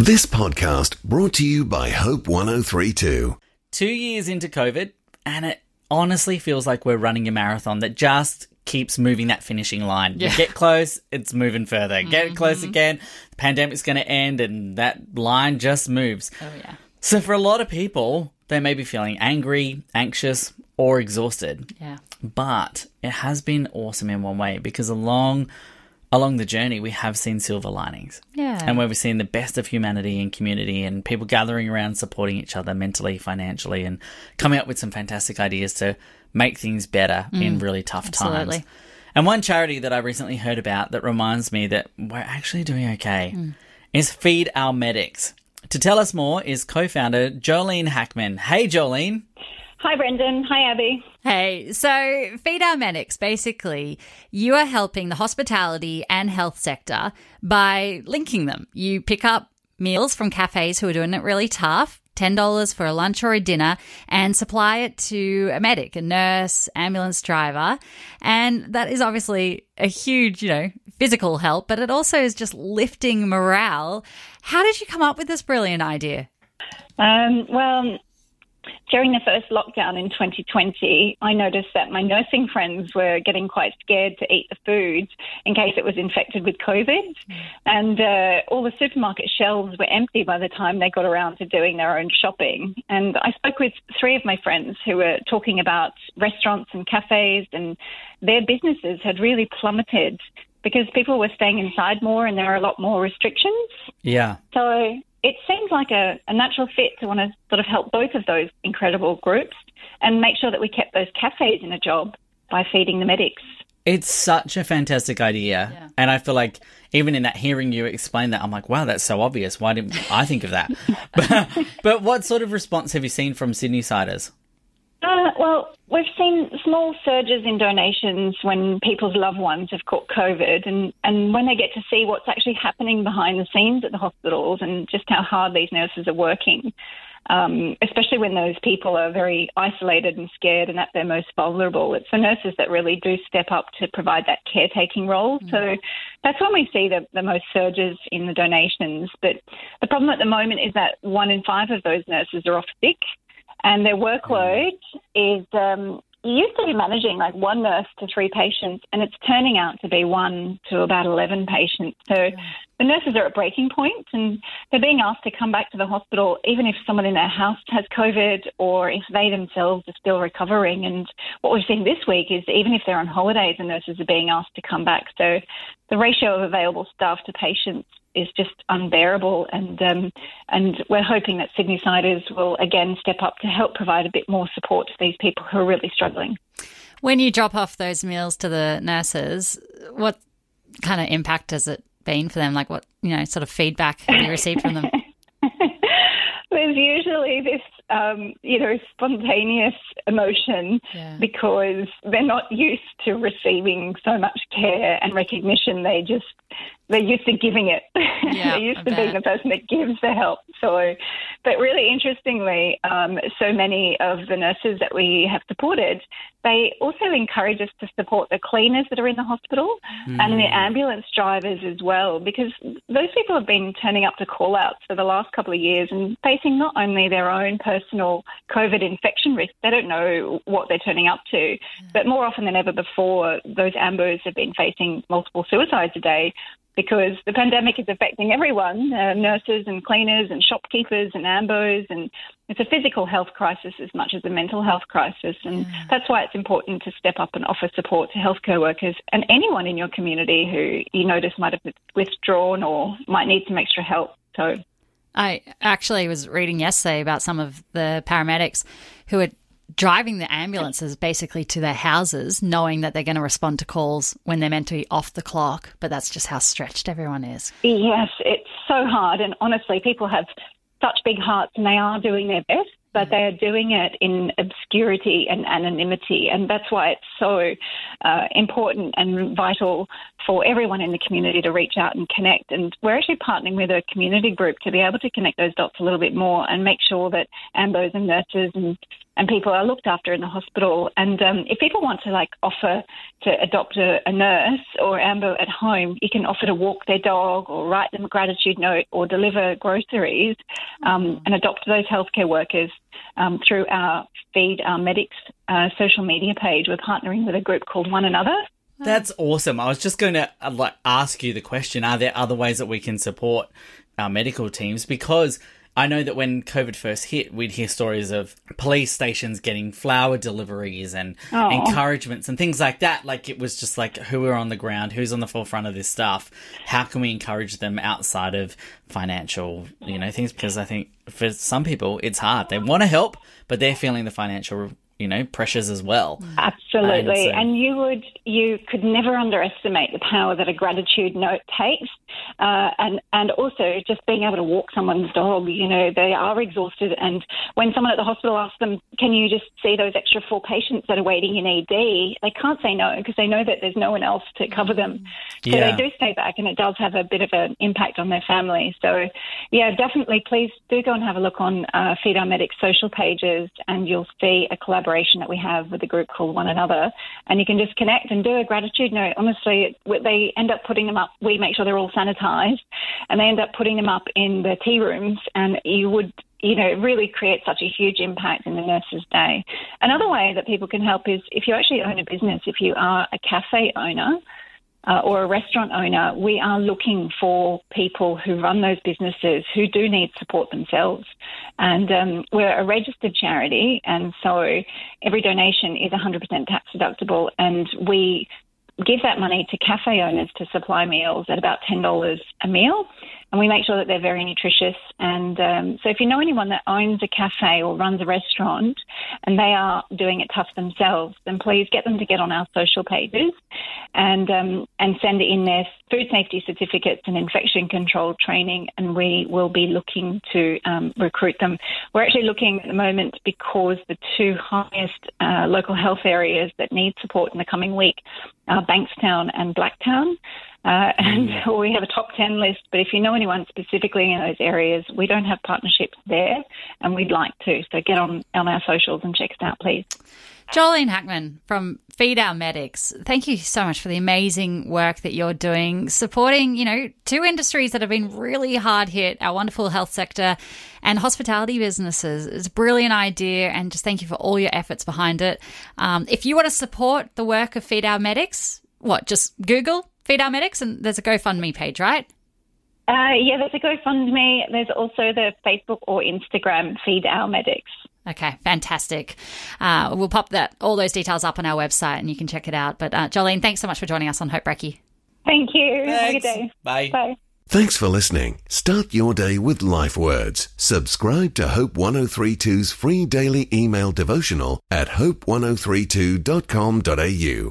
This podcast brought to you by Hope 1032. Two years into COVID, and it honestly feels like we're running a marathon that just keeps moving that finishing line. You Yeah. get close, it's moving further. Get mm-hmm. close again, the pandemic's going to end, and that line just moves. Oh yeah. So, for a lot of people, they may be feeling angry, anxious, or exhausted. Yeah. But it has been awesome in one way because along along the journey we have seen silver linings. Yeah. And where we've seen the best of humanity and community and people gathering around supporting each other mentally, financially and coming up with some fantastic ideas to make things better in really tough Mm. absolutely. times. And one charity that I recently heard about that reminds me that we're actually doing okay Mm. is Feed Our Medics. To tell us more is co-founder Jolene Hackman. Hey Jolene. Hi, Brendan. Hi, Abby. Hey, so Feed Our Medics, basically, you are helping the hospitality and health sector by linking them. You pick up meals from cafes who are doing it really tough. $10 for a lunch or a dinner and supply it to a medic, a nurse, ambulance driver. And that is obviously a huge, you know, physical help, but it also is just lifting morale. How did you come up with this brilliant idea? Um, well, during the first lockdown in 2020, I noticed that my nursing friends were getting quite scared to eat the food in case it was infected with COVID. And uh, all the supermarket shelves were empty by the time they got around to doing their own shopping. And I spoke with three of my friends who were talking about restaurants and cafes, and their businesses had really plummeted because people were staying inside more and there were a lot more restrictions. Yeah. So it seems like a, a natural fit to want to sort of help both of those incredible groups and make sure that we kept those cafes in a job by feeding the medics. It's such a fantastic idea. Yeah. And I feel like even in that hearing you explain that, I'm like, wow, that's so obvious. Why didn't I think of that? but, but what sort of response have you seen from Sydney siders? Uh, well, we've seen small surges in donations when people's loved ones have caught COVID and, and when they get to see what's actually happening behind the scenes at the hospitals and just how hard these nurses are working, um, especially when those people are very isolated and scared and at their most vulnerable. It's the nurses that really do step up to provide that caretaking role. So that's when we see the, the most surges in the donations. But the problem at the moment is that one in five of those nurses are off sick and their workload is um, you used to be managing like one nurse to three patients, and it's turning out to be one to about 11 patients. So the nurses are at breaking point, and they're being asked to come back to the hospital, even if someone in their house has COVID or if they themselves are still recovering. And what we've seen this week is even if they're on holidays, the nurses are being asked to come back. So the ratio of available staff to patients is just unbearable, and um, and we're hoping that Sydney Siders will again step up to help provide a bit more support to these people who are really struggling. When you drop off those meals to the nurses, what kind of impact has it been for them? Like, what you know, sort of feedback have you received from them? There's usually this, um, you know, spontaneous emotion Yeah. because they're not used to receiving so much care and recognition. They just they're used to giving it. Yeah, they're used I to being the person that gives the help. So, but really interestingly, um, so many of the nurses that we have supported, they also encourage us to support the cleaners that are in the hospital and the ambulance drivers as well, because those people have been turning up to call outs for the last couple of years and facing not only their own personal COVID infection risk, they don't know what they're turning up to, but more often than ever before, those ambos have been facing multiple suicides a day because the pandemic is affecting everyone uh, nurses and cleaners and shopkeepers and ambos and it's a physical health crisis as much as a mental health crisis. And that's why it's important to step up and offer support to healthcare workers and anyone in your community who you notice might have withdrawn or might need some extra help. So I actually was reading yesterday about some of the paramedics who are driving the ambulances basically to their houses, knowing that they're going to respond to calls when they're meant to be off the clock. But that's just how stretched everyone is. Yes, it's so hard. And honestly, people have such big hearts and they are doing their best, but they are doing it in obscurity and anonymity. And that's why it's so uh, important and vital for everyone in the community to reach out and connect. And we're actually partnering with a community group to be able to connect those dots a little bit more and make sure that AMBOs and nurses and and people are looked after in the hospital. And um, if people want to like offer to adopt a, a nurse or ambo at home, you can offer to walk their dog or write them a gratitude note or deliver groceries um, and adopt those healthcare workers um, through our Feed Our Medics uh, social media page. We're partnering with a group called One Another. That's awesome. I was just going to uh, like ask you the question: Are there other ways that we can support our medical teams? Because I know that when COVID first hit, we'd hear stories of police stations getting flower deliveries and Aw. encouragements and things like that. Like it was just like who are on the ground, who's on the forefront of this stuff. How can we encourage them outside of financial, you know, things? Because I think for some people it's hard. They want to help, but they're feeling the financial, you know, pressures as well. Absolutely. And so- And you would you could never underestimate the power that a gratitude note takes. Uh, and and also just being able to walk someone's dog, you know, they are exhausted and when someone at the hospital asks them, Can you just see those extra four patients that are waiting in ED? They can't say no because they know that there's no one else to cover them. So Yeah. they do stay back and it does have a bit of an impact on their family. So yeah, definitely please do go and have a look on uh, Feed Our Medics social pages and you'll see a collaboration that we have with a group called One Another. And you can just connect and do a gratitude note. Honestly, they end up putting them up. We make sure they're all sanitized and they end up putting them up in the tea rooms and you would you know, really create such a huge impact in the nurse's day. Another way that people can help is if you actually own a business, if you are a cafe owner, uh, or a restaurant owner, we are looking for people who run those businesses who do need support themselves. And um, we're a registered charity, and so every donation is 100% tax deductible, and we give that money to cafe owners to supply meals at about $10 a meal. And we make sure that they're very nutritious. And um, so if you know anyone that owns a cafe or runs a restaurant and they are doing it tough themselves, then please get them to get on our social pages and um, and send in their food safety certificates and infection control training, and we will be looking to um, recruit them. We're actually looking at the moment because the two highest uh, local health areas that need support in the coming week are Bankstown and Blacktown. Uh, and we have a top 10 list, but if you know anyone specifically in those areas, we don't have partnerships there and we'd like to. So get on, on our socials and check us out, please. Jolene Hackman from Feed Our Medics, thank you so much for the amazing work that you're doing, supporting, you know, two industries that have been really hard hit, our wonderful health sector and hospitality businesses. It's a brilliant idea, and just thank you for all your efforts behind it. Um, if you want to support the work of Feed Our Medics, what, just Google Feed Our Medics and there's a GoFundMe page, right? Uh, yeah, there's a GoFundMe. There's also the Facebook or Instagram Feed Our Medics. Okay, fantastic. Uh, we'll pop that all those details up on our website and you can check it out. But uh, Jolene, thanks so much for joining us on Hope Brekkie. Thank you. Have a good day. Bye. Bye. Thanks for listening. Start your day with life words. Subscribe to Hope 1032's free daily email devotional at hope1032.com.au.